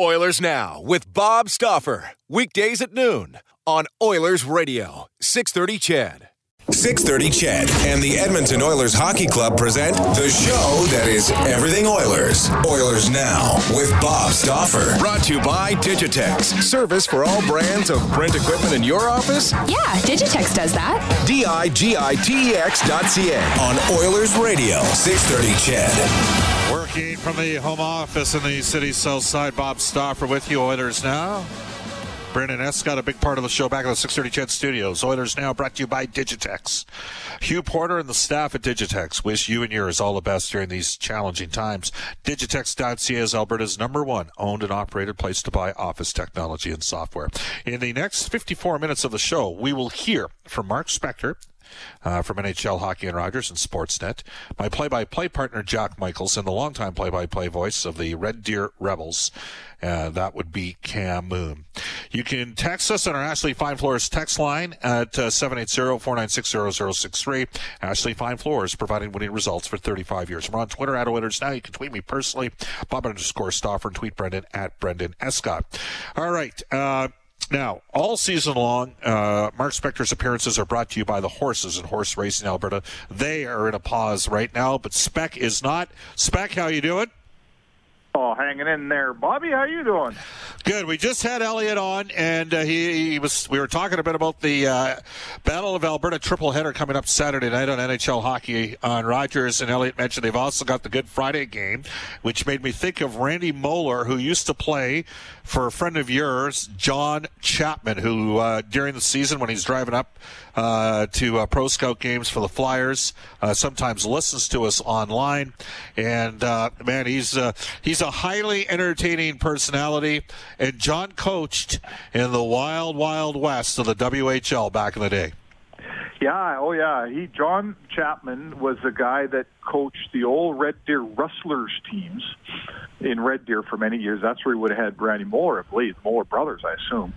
Oilers Now with Bob Stauffer. Weekdays at noon on Oilers Radio, 630 CHED. 630 CHED and the Edmonton Oilers Hockey Club present the show that is everything Oilers. Oilers Now with Bob Stauffer. Brought to you by Digitex. Service for all brands of print equipment in your office? Yeah, Digitex does that. D-I-G-I-T-E-X dot C-A on Oilers Radio, 630 CHED. Working from the home office in the city's south side, Bob Stauffer with you, Oilers Now. Brendan Escott a big part of the show back in the 630 CHED Studios. Oilers Now brought to you by Digitex. Hugh Porter and the staff at Digitex wish you and yours all the best during these challenging times. Digitex.ca is Alberta's number one owned and operated place to buy office technology and software. In the next 54 minutes of the show, we will hear from Mark Spector, uh, from NHL Hockey and Rogers and Sportsnet. My play-by-play partner Jack Michaels and the longtime play-by-play voice of the Red Deer Rebels. Uh, that would be Cam Moon. You can text us on our Ashley Fine Floors text line at uh, 780-496-0063. Ashley Fine Floors, providing winning results for 35 years. We're on Twitter at Oilers Now. You can tweet me personally, Bob underscore Stauffer, and tweet Brendan at Brendan Escott. All right. Uh, now, all season long, uh, Mark Spector's appearances are brought to you by the horses and horse racing Alberta. They are in a pause right now, but Spec is not. Spec, how you doing? Oh, hanging in there, Bobby. How you doing? Good. We just had Elliot on, and uh, he, he, was. We were talking a bit about the uh, Battle of Alberta triple header coming up Saturday night on NHL Hockey on Rogers. And Elliot mentioned they've also got the Good Friday game, which made me think of Randy Moller, who used to play for a friend of yours, John Chapman, who uh, during the season when he's driving up uh, to uh, pro scout games for the Flyers, uh, sometimes listens to us online. And man, he's he's a highly entertaining personality. And John coached in the wild, wild west of the WHL back in the day. Yeah, oh yeah. He John Chapman was the guy that coached the old Red Deer Rustlers teams in Red Deer for many years. That's where he would have had Randy Moore, I believe, Moore brothers, I assume.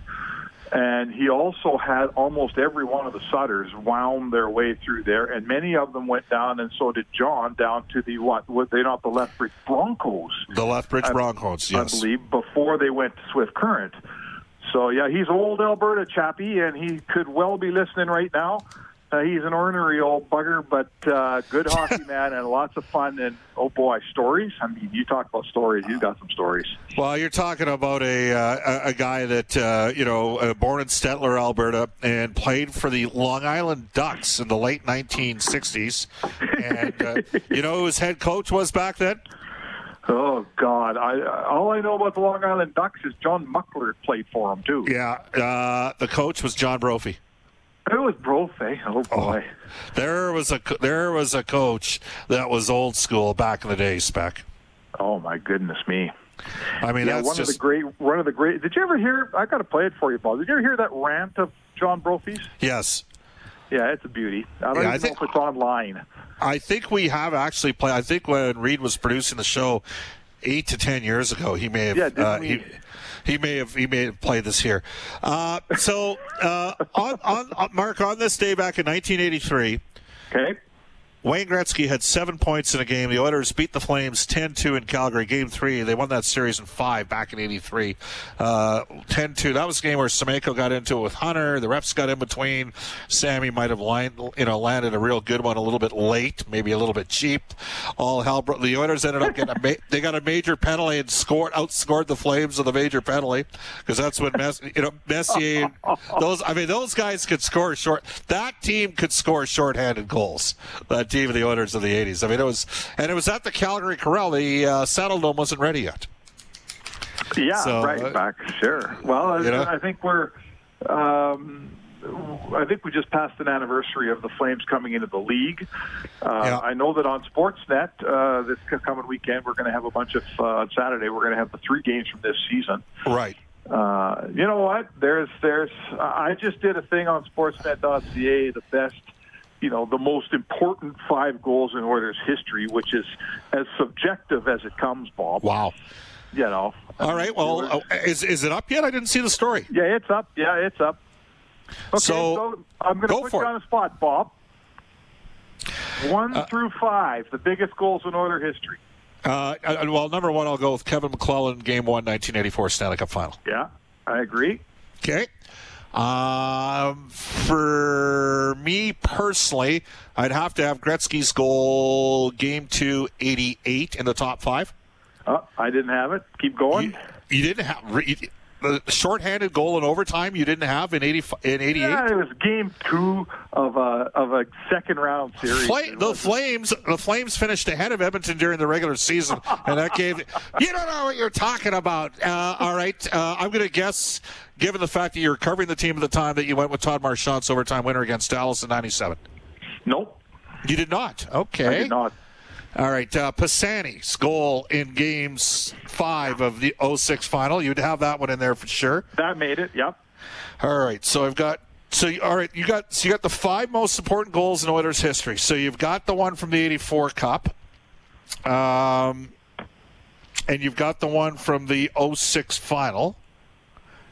And he also had almost every one of the Sutters wound their way through there, and many of them went down, and so did John down to the what? Were they not the Lethbridge Broncos? The Lethbridge Broncos, I, yes. I believe before they went to Swift Current. So yeah, he's old Alberta chappie, and he could well be listening right now. Uh, he's an ornery old bugger, but uh, good hockey man and lots of fun. And oh boy, stories! I mean, you talk about stories. You've got some stories. Well, you're talking about a uh, a guy that uh, you know, uh, born in Stettler, Alberta, and played for the Long Island Ducks in the late 1960s. And uh, you know who his head coach was back then? Oh God! I all I know about the Long Island Ducks is John Muckler played for them too. Yeah, uh, the coach was John Brophy. It was Brophy. Oh boy! Oh, there was a there was a coach that was old school back in the day, Spec. Oh my goodness me! I mean, yeah, that's one just of the great, one of the great. Did you ever hear? I got to play it for you, Bob. Did you ever hear that rant of John Brophy's? yes. Yeah, it's a beauty. I don't Yeah, I even think- know if it's online. I think we have actually played. I think when Reed was producing the show eight to ten years ago, he may have. Yeah, didn't uh, we- he, he may have he may have played this here. Uh, so uh, on, on on Mark on this day back in 1983, Okay. Wayne Gretzky had seven points in a game. The Oilers beat the Flames 10 2 in Calgary. Game three, they won that series in five back in 83. 10 uh, 2. That was a game where Semenko got into it with Hunter. The refs got in between. Sammy might have lined, you know, landed a real good one a little bit late, maybe a little bit cheap. All hell. broke. The Oilers ended up getting a, ma- they got a major penalty and scored, outscored the Flames of the major penalty because that's when, Mess, you know, Messier, those, I mean, those guys could score short. That team could score shorthanded goals. That team of the Oilers of the 80s. I mean, it was, and it was at the Calgary Corral. The uh, Saddledome wasn't ready yet. Yeah, so, right uh, back. Sure. Well, you know? I think we're. Um, I think we just passed an anniversary of the Flames coming into the league. Uh, yeah. I know that on Sportsnet uh, this coming weekend we're going to have a bunch of uh, on Saturday we're going to have the three games from this season. Right. Uh, you know what? There's there's I just did a thing on Sportsnet.ca, the best you know, the most important five goals in Oilers history, which is as subjective as it comes, Bob. Wow. You know. All right. Well, uh, is is it up yet? I didn't see the story. Yeah, it's up. Yeah, it's up. Okay, so, so I'm going to put you on the spot, Bob. One uh, through five, the biggest goals in Oiler history. Uh, uh, well, number one, I'll go with Kevin McClelland, Game One, 1984 Stanley Cup Final. Yeah, I agree. Okay. Um, for me personally, I'd have to have Gretzky's goal, game two, 88 in the top five. Uh, I didn't have it. Keep going. You, you didn't have the shorthanded goal in overtime you didn't have in 80 in 88 yeah, it was game 2 of a of a second round series the flames the flames finished ahead of edmonton during the regular season and that gave you don't know what you're talking about uh, all right uh, i'm going to guess given the fact that you were covering the team at the time that you went with Todd Marchant's overtime winner against Dallas in 97? Nope. You did not? Okay. I did not. All right. Uh, Pisani's goal in games five of the 06 final. You'd have that one in there for sure. That made it, yep. All right. So I've got. So all right, you got so you got the five most important goals in Oilers history. So you've got the one from the '84 Cup, um, and you've got the one from the 06 final.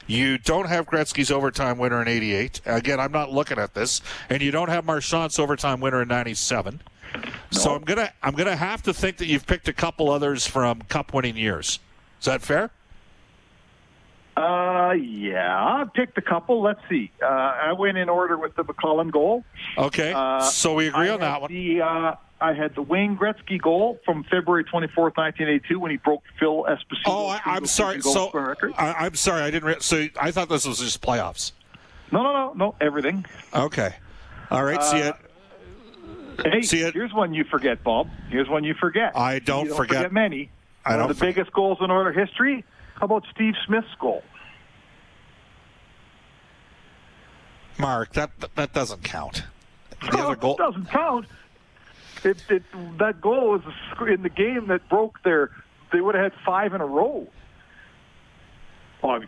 You don't have Gretzky's overtime winner in 88. Again, I'm not looking at this. And you don't have Marchant's overtime winner in 97. No. So I'm going to I'm to have to think that you've picked a couple others from cup winning years. Is that fair? Uh, yeah, I picked a couple. Let's see. Uh, I went in order with the McClelland goal. Okay, uh, so we agree I on that one. The uh, I had the Wayne Gretzky goal from February 24th, 1982, when he broke Phil Esposito. Oh, I, am sorry. So I, am sorry. I didn't. Re- so I thought this was just playoffs. No, no, no, no. Everything. Okay. All right. Uh, see it. Hey, see it. Here's one you forget, Bob. Here's one you forget. I don't, don't forget. forget. many. I don't. One of the forget. biggest goals in Oiler history. How about Steve Smith's goal? Mark, that that doesn't count. The other goal doesn't count. It, it, that goal was in the game that broke their. They would have had five in a row. Bobby.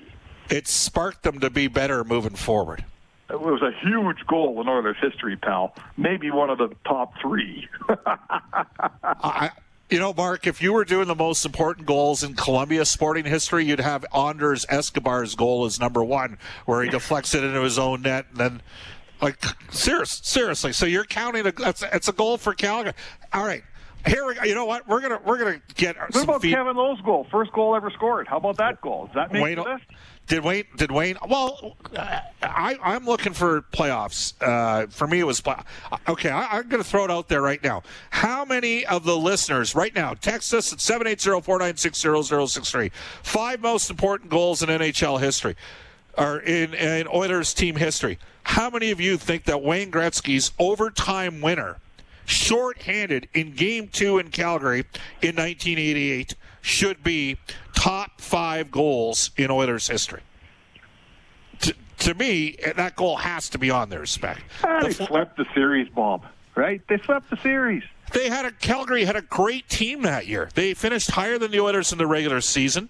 It sparked them to be better moving forward. It was a huge goal in Oilers history, pal. Maybe one of the top three. I, you know, Mark, if you were doing the most important goals in Colombia sporting history, you'd have Andrés Escobar's goal as number one, where he deflects it into his own net and then like serious, seriously. So you're counting a that's it's a goal for Calgary. All right. Here we go. You know what? We're gonna we're gonna get. What about feed. Kevin Lowe's goal? First goal ever scored. How about that goal? Does that make Wayne, the list? Did Wayne? Did Wayne? Well, I, I'm looking for playoffs. Uh, for me, it was play, okay. I, am going to throw it out there right now. How many of the listeners right now text us at 780-496-0063. Five most important goals in NHL history, or in, in Oilers team history. How many of you think that Wayne Gretzky's overtime winner, shorthanded in Game Two in Calgary in 1988, should be top five goals in Oilers history? To, to me, that goal has to be on there, spec. Ah, they the, swept the series, Bob. Right? They swept the series. They had a Calgary had a great team that year. They finished higher than the Oilers in the regular season.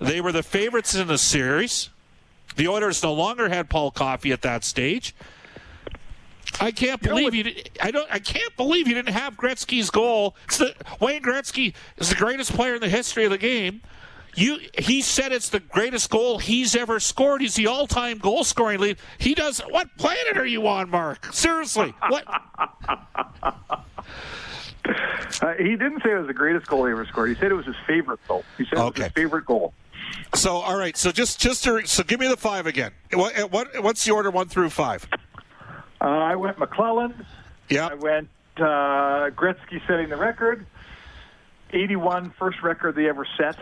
They were the favorites in the series. The Oilers no longer had Paul Coffey at that stage. I can't believe you. Did, I don't. I can't believe you didn't have Gretzky's goal. The, Wayne Gretzky is the greatest player in the history of the game. You, he said it's the greatest goal he's ever scored. He's the all-time goal-scoring lead. He does. What planet are you on, Mark? Seriously, what? Uh, he didn't say it was the greatest goal he ever scored. He said it was his favorite, though. He said it was his favorite goal. So, all right. So just just to, so give me the five again. What, what what's the order one through five? Uh, I went McClelland. Yeah. I went uh, Gretzky setting the record. 81, first record they ever set.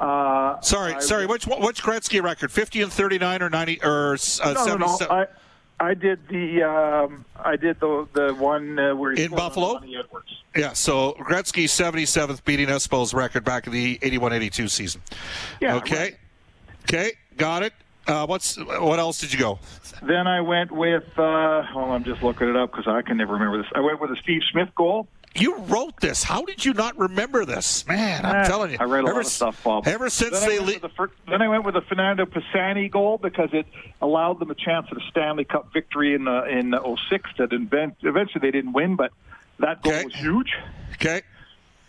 Uh, Sorry, I sorry. Which which Gretzky record? Fifty and thirty nine or ninety or uh, no, no, no. I, I did the um, I did the the one uh, where he In Buffalo? Edwards. Yeah. So Gretzky seventy seventh, beating Espo's record back in the 81-82 season. Yeah. Okay. right. Okay. Got it. Uh, what's what else did you go? Then I went with. Uh, well, I'm just looking it up because I can never remember this. I went with a Steve Smith goal. You wrote this. How did you not remember this, man? I'm Eh, telling you. I read a ever, lot of stuff, Bob. Ever since then I they went le- with the fir- then I went with the Fernando Pisani goal because it allowed them a chance at a Stanley Cup victory in uh, in '06 that invent- eventually they didn't win, but that goal Okay. was huge. okay.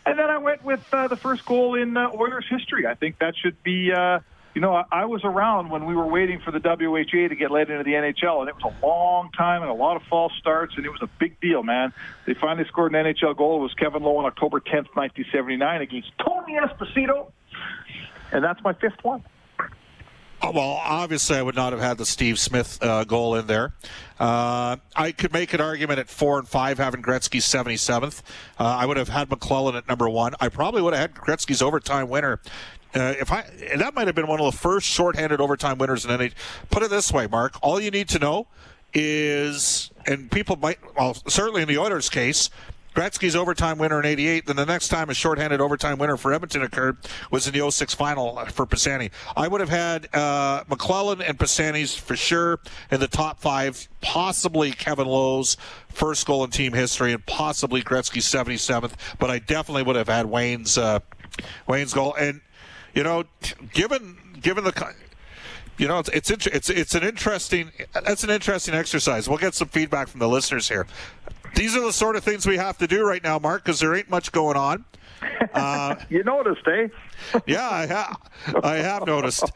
And then I went with uh, the first goal in uh, Oilers history. I think that should be. Uh, you know, I, I was around when we were waiting for the WHA to get let into the NHL, and it was a long time and a lot of false starts, and it was a big deal, man. They finally scored an NHL goal. It was Kevin Lowe on October 10th, 1979, against Tony Esposito, and that's my fifth one. Oh, Well, obviously, I would not have had the Steve Smith uh, goal in there. Uh, I could make an argument at four and five, having Gretzky 77th. Uh, I would have had McClelland at number one. I probably would have had Gretzky's overtime winner. Uh, if I that might have been one of the first shorthanded overtime winners in NHL. Put it this way, Mark. All you need to know is, and people might, well, certainly in the Oilers' case, Gretzky's overtime winner in 88. Then the next time a shorthanded overtime winner for Edmonton occurred was in the 06 final for Pisani. I would have had uh, McClelland and Pisani's for sure in the top five, possibly Kevin Lowe's first goal in team history, and possibly Gretzky's 77th. But I definitely would have had Wayne's uh, Wayne's goal. And you know, given given the you know, it's it's it's it's an interesting that's an interesting exercise. We'll get some feedback from the listeners here. These are the sort of things we have to do right now, Mark, because there ain't much going on. You noticed, eh? Yeah, I have I have noticed.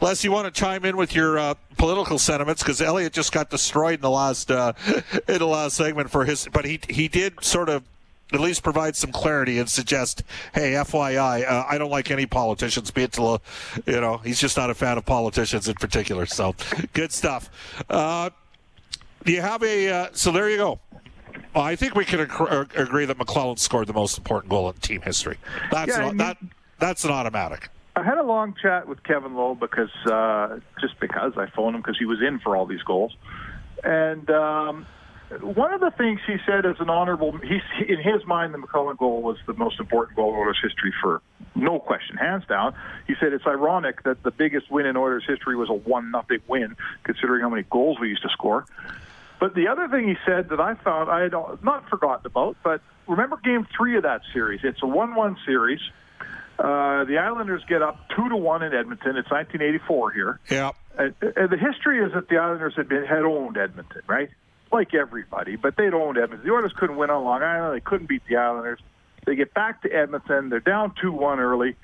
Unless you want to chime in with your uh, political sentiments, because Elliot just got destroyed in the last uh, in the last segment for his, but he he did sort of at least provide some clarity and suggest, hey, FYI, uh, I don't like any politicians. Be it to, uh, you know, he's just not a fan of politicians in particular. So, good stuff. Uh, do you have a? Uh, so there you go. Well, I think we can ag- uh, agree that McClelland scored the most important goal in team history. That's Yeah, an, I mean- that that's an automatic. I had a long chat with Kevin Lowe because uh, just because I phoned him because he was in for all these goals, and um, one of the things he said as an honorable, he in his mind the McCullough goal was the most important goal in Oilers history for no question, hands down. He said it's ironic that the biggest win in Oilers history was a one nothing win, considering how many goals we used to score. But the other thing he said that I found I had not forgotten about, but remember Game Three of that series? It's a one-one series. Uh, the Islanders get up two to one in Edmonton. It's 1984 here. Yeah. And, and the history is that the Islanders had been had owned Edmonton, right? Like everybody, but they'd owned Edmonton. The Oilers couldn't win on Long Island. They couldn't beat the Islanders. They get back to Edmonton. They're down two one early,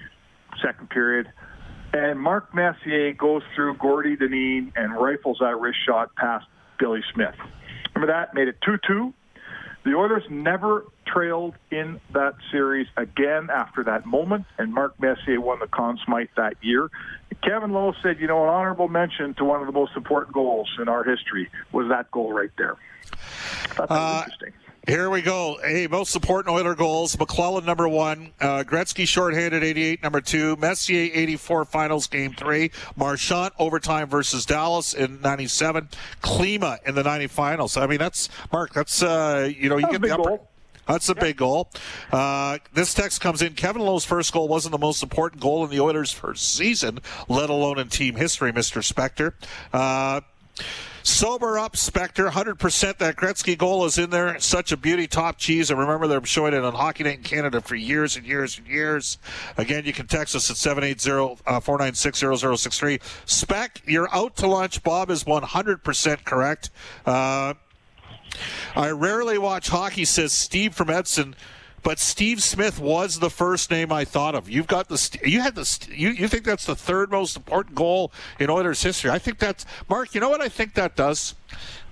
second period, and Mark Messier goes through Gordy Dineen and rifles that wrist shot past Billy Smith. Remember that made it two two. The Oilers never trailed in that series again after that moment, and Mark Messier won the Conn Smythe that year. Kevin Lowe said, you know, an honorable mention to one of the most important goals in our history was that goal right there. That's Uh, interesting. Here we go. Hey, most important Oiler goals. McClelland, number one. Uh, Gretzky, shorthanded, 88, number two. Messier, 84, finals, game three. Marchant, overtime versus Dallas in 97. Klima in the 90 finals. I mean, that's, Mark, that's, uh, you know, you That was get the upper. goal. That's a big goal. Uh, this text comes in. Kevin Lowe's first goal wasn't the most important goal in the Oilers' first season, let alone in team history, Mr. Spector. Uh, Sober up, Spector. 100% that Gretzky goal is in there. Such a beauty, top cheese. I remember them showing it on Hockey Night in Canada for years and years and years. Again, you can text us at 780-496-0063. Spec, you're out to lunch. Bob is 100% correct. Uh, I rarely watch hockey, says Steve from Edson. But Steve Smith was the first name I thought of. You've got the you had the you you think that's the third most important goal in Oilers history. I think that's Mark. You know what I think that does.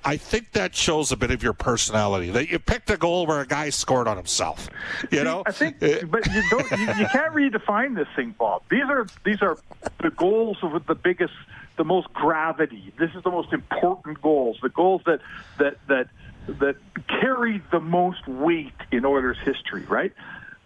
I think that shows a bit of your personality that you picked a goal where a guy scored on himself. You know, I think, eh. but you don't. You, you can't redefine this thing, Bob. These are these are the goals of the biggest, the most gravity. This is the most important goals. The goals that that that that carried the most weight in Oilers history. Right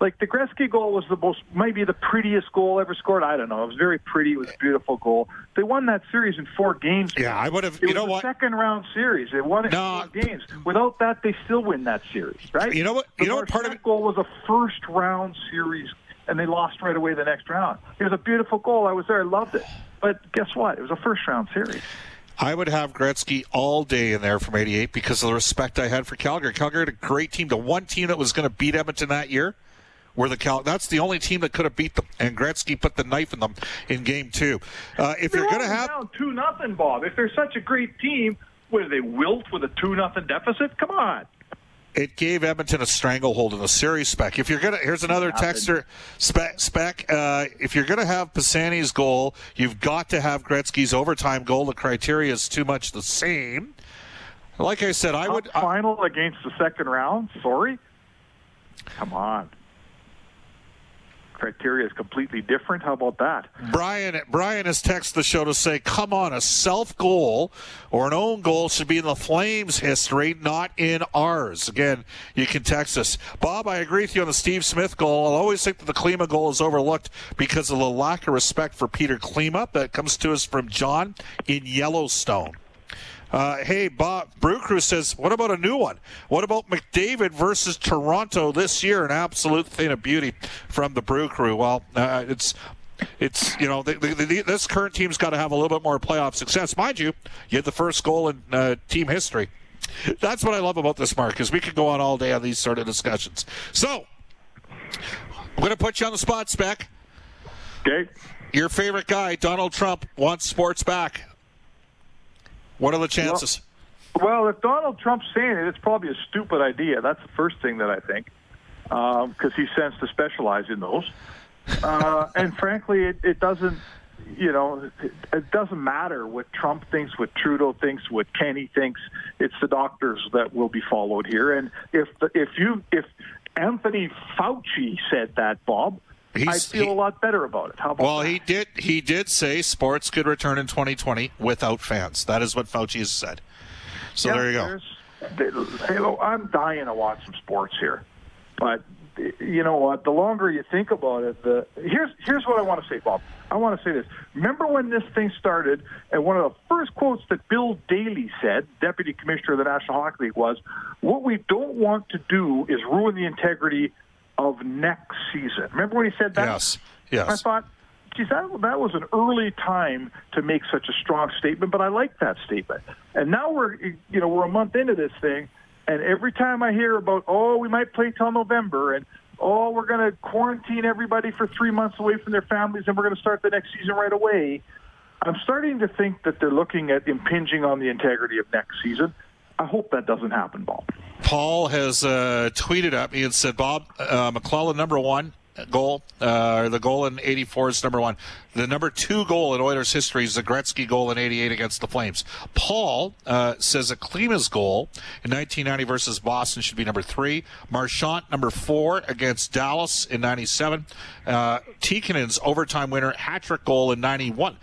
like the Gretzky goal was the most, maybe the prettiest goal ever scored. I don't know. It was very pretty. It was a beautiful goal. They won that series in four games. Yeah, I would have. You know what? Second round series. They won it no, in four games. Without that, they still win that series, right? You know what? You know what? Part of it goal was a first round series, and they lost right away the next round. It was a beautiful goal. I was there. I loved it. But guess what? It was a first round series. I would have Gretzky all day in there from '88 because of the respect I had for Calgary. Calgary had a great team. The one team that was going to beat Edmonton that year were the Cal. That's the only team that could have beat them, and Gretzky put the knife in them in Game Two. Uh, if they're you're going to have down two nothing, Bob, if they're such a great team, would they wilt with a two nothing deficit? Come on. It gave Edmonton a stranglehold in the series spec. If you're gonna, here's another texter spec. spec uh, if you're gonna have Pisani's goal, you've got to have Gretzky's overtime goal. The criteria is too much the same. Like I said, I would final against the second round. Sorry, come on criteria is completely different. How about that? Brian Brian has texted the show to say, "Come on, a self goal or an own goal should be in the Flames' history, not in ours." Again, you can text us, Bob. I agree with you on the Steve Smith goal. I'll always think that the Klima goal is overlooked because of the lack of respect for Peter Klima. That comes to us from John in Yellowstone. Uh, hey, Bob Brew Crew says, what about a new one? What about McDavid versus Toronto this year? An absolute thing of beauty from the Brew Crew. Well, uh, it's it's you know the, the, the, this current team's got to have a little bit more playoff success, mind you. You had the first goal in uh, team history. That's what I love about this, Mark, is we could go on all day on these sort of discussions. So I'm going to put you on the spot, Spec. Okay. Your favorite guy, Donald Trump, wants sports back. What are the chances? Well, well, if Donald Trump's saying it, it's probably a stupid idea. That's the first thing that I think, because um, he tends to specialize in those. Uh, and frankly, it, it doesn't. You know, it, doesn't matter what Trump thinks, what Trudeau thinks, what Kenney thinks. It's the doctors that will be followed here. And if the, if you if Anthony Fauci said that, Bob, I feel he, a lot better about it. How about well, that? he did. He did say sports could return in 2020 without fans. That is what Fauci has said. So yeah, there you go. Know, I'm dying to watch some sports here, but you know what? The longer you think about it, the here's here's what I want to say, Bob. I want to say this. Remember when this thing started, and one of the first quotes that Bill Daly said, Deputy Commissioner of the National Hockey League, was, "What we don't want to do is ruin the integrity of next season. Remember when he said that? Yes. Yes. I thought, geez, that, that was an early time to make such a strong statement, but I like that statement. And now we're, you know, we're a month into this thing, and every time I hear about, oh, we might play till November, and oh, we're going to quarantine everybody for three months away from their families, and we're going to start the next season right away. I'm starting to think that they're looking at impinging on the integrity of next season. I hope that doesn't happen, Bob. Paul has uh, tweeted at me and said, Bob, uh, McClelland, number one goal, uh, the goal in 84 is number one. The number two goal in Oilers history is the Gretzky goal in 88 against the Flames. Paul uh, says a Klima's goal in 1990 versus Boston should be number three. Marchant, number four against Dallas in 97. Uh, overtime winner hat trick goal in 91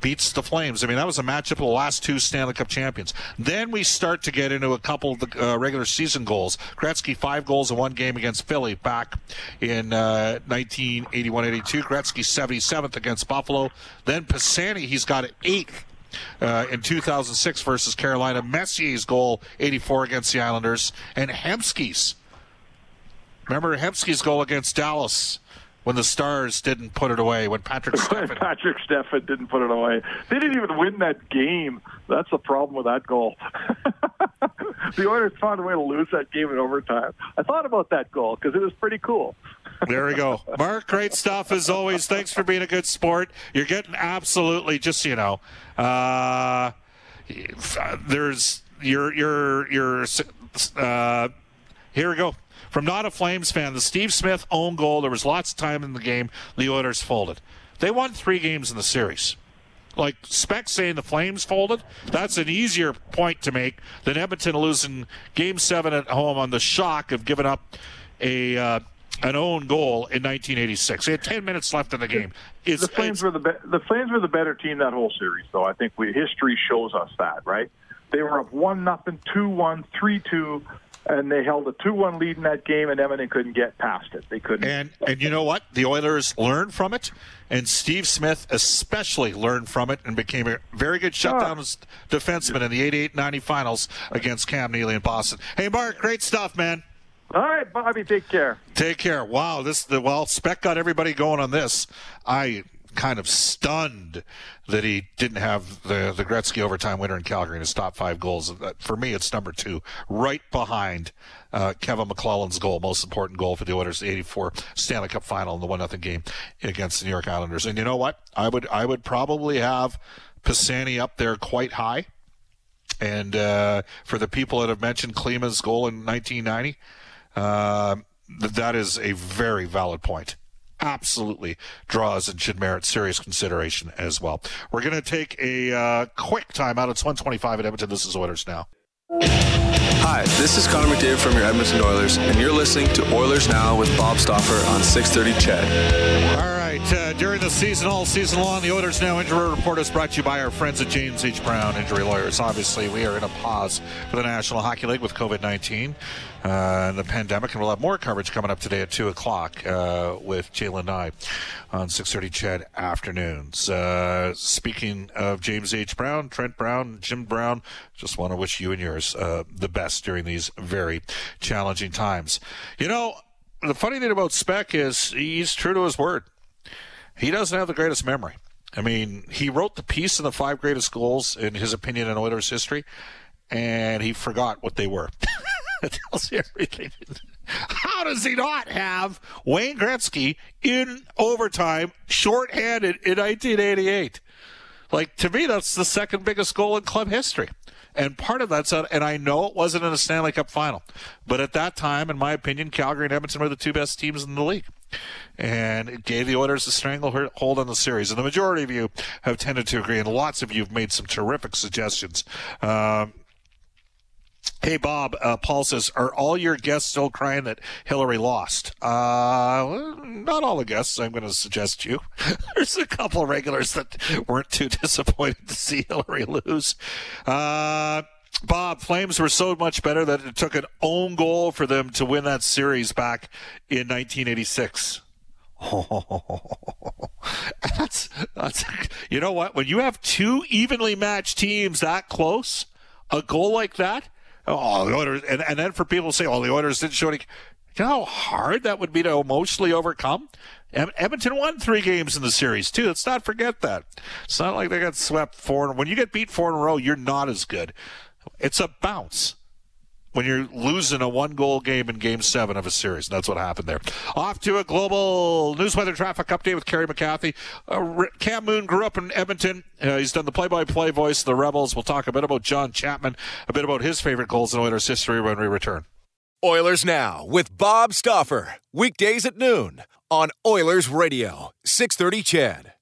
beats the Flames. I mean, that was a matchup of the last two Stanley Cup champions. Then we start to get into a couple of the uh, regular season goals. Gretzky, five goals in one game against Philly back in uh, 1981-82. Gretzky, 77th against Buffalo. Then Pisani, he's got an eighth uh, in 2006 versus Carolina. Messier's goal, 84 against the Islanders. And Hemsky's. Remember Hemsky's goal against Dallas when the Stars didn't put it away, when Patrik Stefan Patrik Stefan didn't put it away. They didn't even win that game. That's the problem with that goal. the Oilers found a way to lose that game in overtime. I thought about that goal because it was pretty cool. there we go. Mark, great stuff as always. Thanks for being a good sport. You're getting absolutely just you know, uh, there's your your your uh, here we go. From not a Flames fan, the Steve Smith own goal, there was lots of time in the game. The Oilers folded. They won three games in the series. like Spec saying the Flames folded, that's an easier point to make than Edmonton losing Game Seven at home on the shock of giving up a. Uh, an own goal in 1986. They had 10 minutes left in the game. It's, the Flames were the be- the Flames were the better team that whole series, though. I think we, history shows us that, right? They were up one nothing, two one, three two, and they held a two-one lead in that game, and Edmonton couldn't get past it. They couldn't. And and you know what? The Oilers learned from it, and Steve Smith especially learned from it and became a very good shutdown oh. defenseman in the 88-90 finals against Cam Neely in Boston. Hey, Mark, great stuff, man. All right, Bobby, take care. Take care. Wow, this the well, Spec got everybody going on this. I kind of stunned that he didn't have the the Gretzky overtime winner in Calgary in his top five goals. For me, it's number two, right behind uh, Kevin McClelland's goal, most important goal for the Oilers, the '84 Stanley Cup Final in the one nothing game against the New York Islanders. And you know what? I would I would probably have Pisani up there quite high. And uh, for the people that have mentioned Klima's goal in 1990, uh, that is a very valid point absolutely draws and should merit serious consideration as well. We're going to take a uh, quick time out. It's 125 at Edmonton. This is Oilers Now. Hi, this is Connor McDavid from your Edmonton Oilers, and you're listening to Oilers Now with Bob Stauffer on 630 CHED. Right, uh, during the season, all season long, the Oilers Now Injury Report is brought to you by our friends at James H. Brown Injury Lawyers. Obviously, we are in a pause for the National Hockey League with COVID 19 uh, and the pandemic, and we'll have more coverage coming up today at 2 o'clock uh, with Jalen Nye on 6.30 CHED afternoons. Uh, speaking of James H. Brown, Trent Brown, Jim Brown, just want to wish you and yours uh, the best during these very challenging times. You know, the funny thing about Spec is he's true to his word. He doesn't have the greatest memory. I mean, he wrote the piece in the five greatest goals, in his opinion, in Oilers history, and he forgot what they were. tells you everything. How does he not have Wayne Gretzky in overtime, shorthanded in 1988? Like to me, that's the second biggest goal in club history. And part of that's, and I know it wasn't in a Stanley Cup final, but at that time, in my opinion, Calgary and Edmonton were the two best teams in the league. And gave the Oilers a stranglehold on the series. And the majority of you have tended to agree, and lots of you have made some terrific suggestions. Um, Hey Bob, uh, Paul says, are all your guests still crying that Hillary lost? Uh, not all the guests. I'm going to suggest you. There's a couple regulars that weren't too disappointed to see Hillary lose. Uh, Bob, Flames were so much better that it took an own goal for them to win that series back in 1986. that's that's you know what? When you have two evenly matched teams that close, a goal like that oh, the Oilers, and, and then for people to say, oh, the Oilers didn't show any. You know how hard that would be to emotionally overcome? Edmonton won three games in the series too. Let's not forget that. It's not like they got swept four. When you get beat four in a row, you're not as good. It's a bounce when you're losing a one goal game in game seven of a series. And that's what happened there. Off to a global news weather traffic update with Kerry McCarthy. Uh, Cam Moon grew up in Edmonton. Uh, he's done the play by play voice of the Rebels. We'll talk a bit about John Chapman, a bit about his favorite goals in Oilers history when we return. Oilers Now with Bob Stauffer. Weekdays at noon on Oilers Radio, 630 CHED.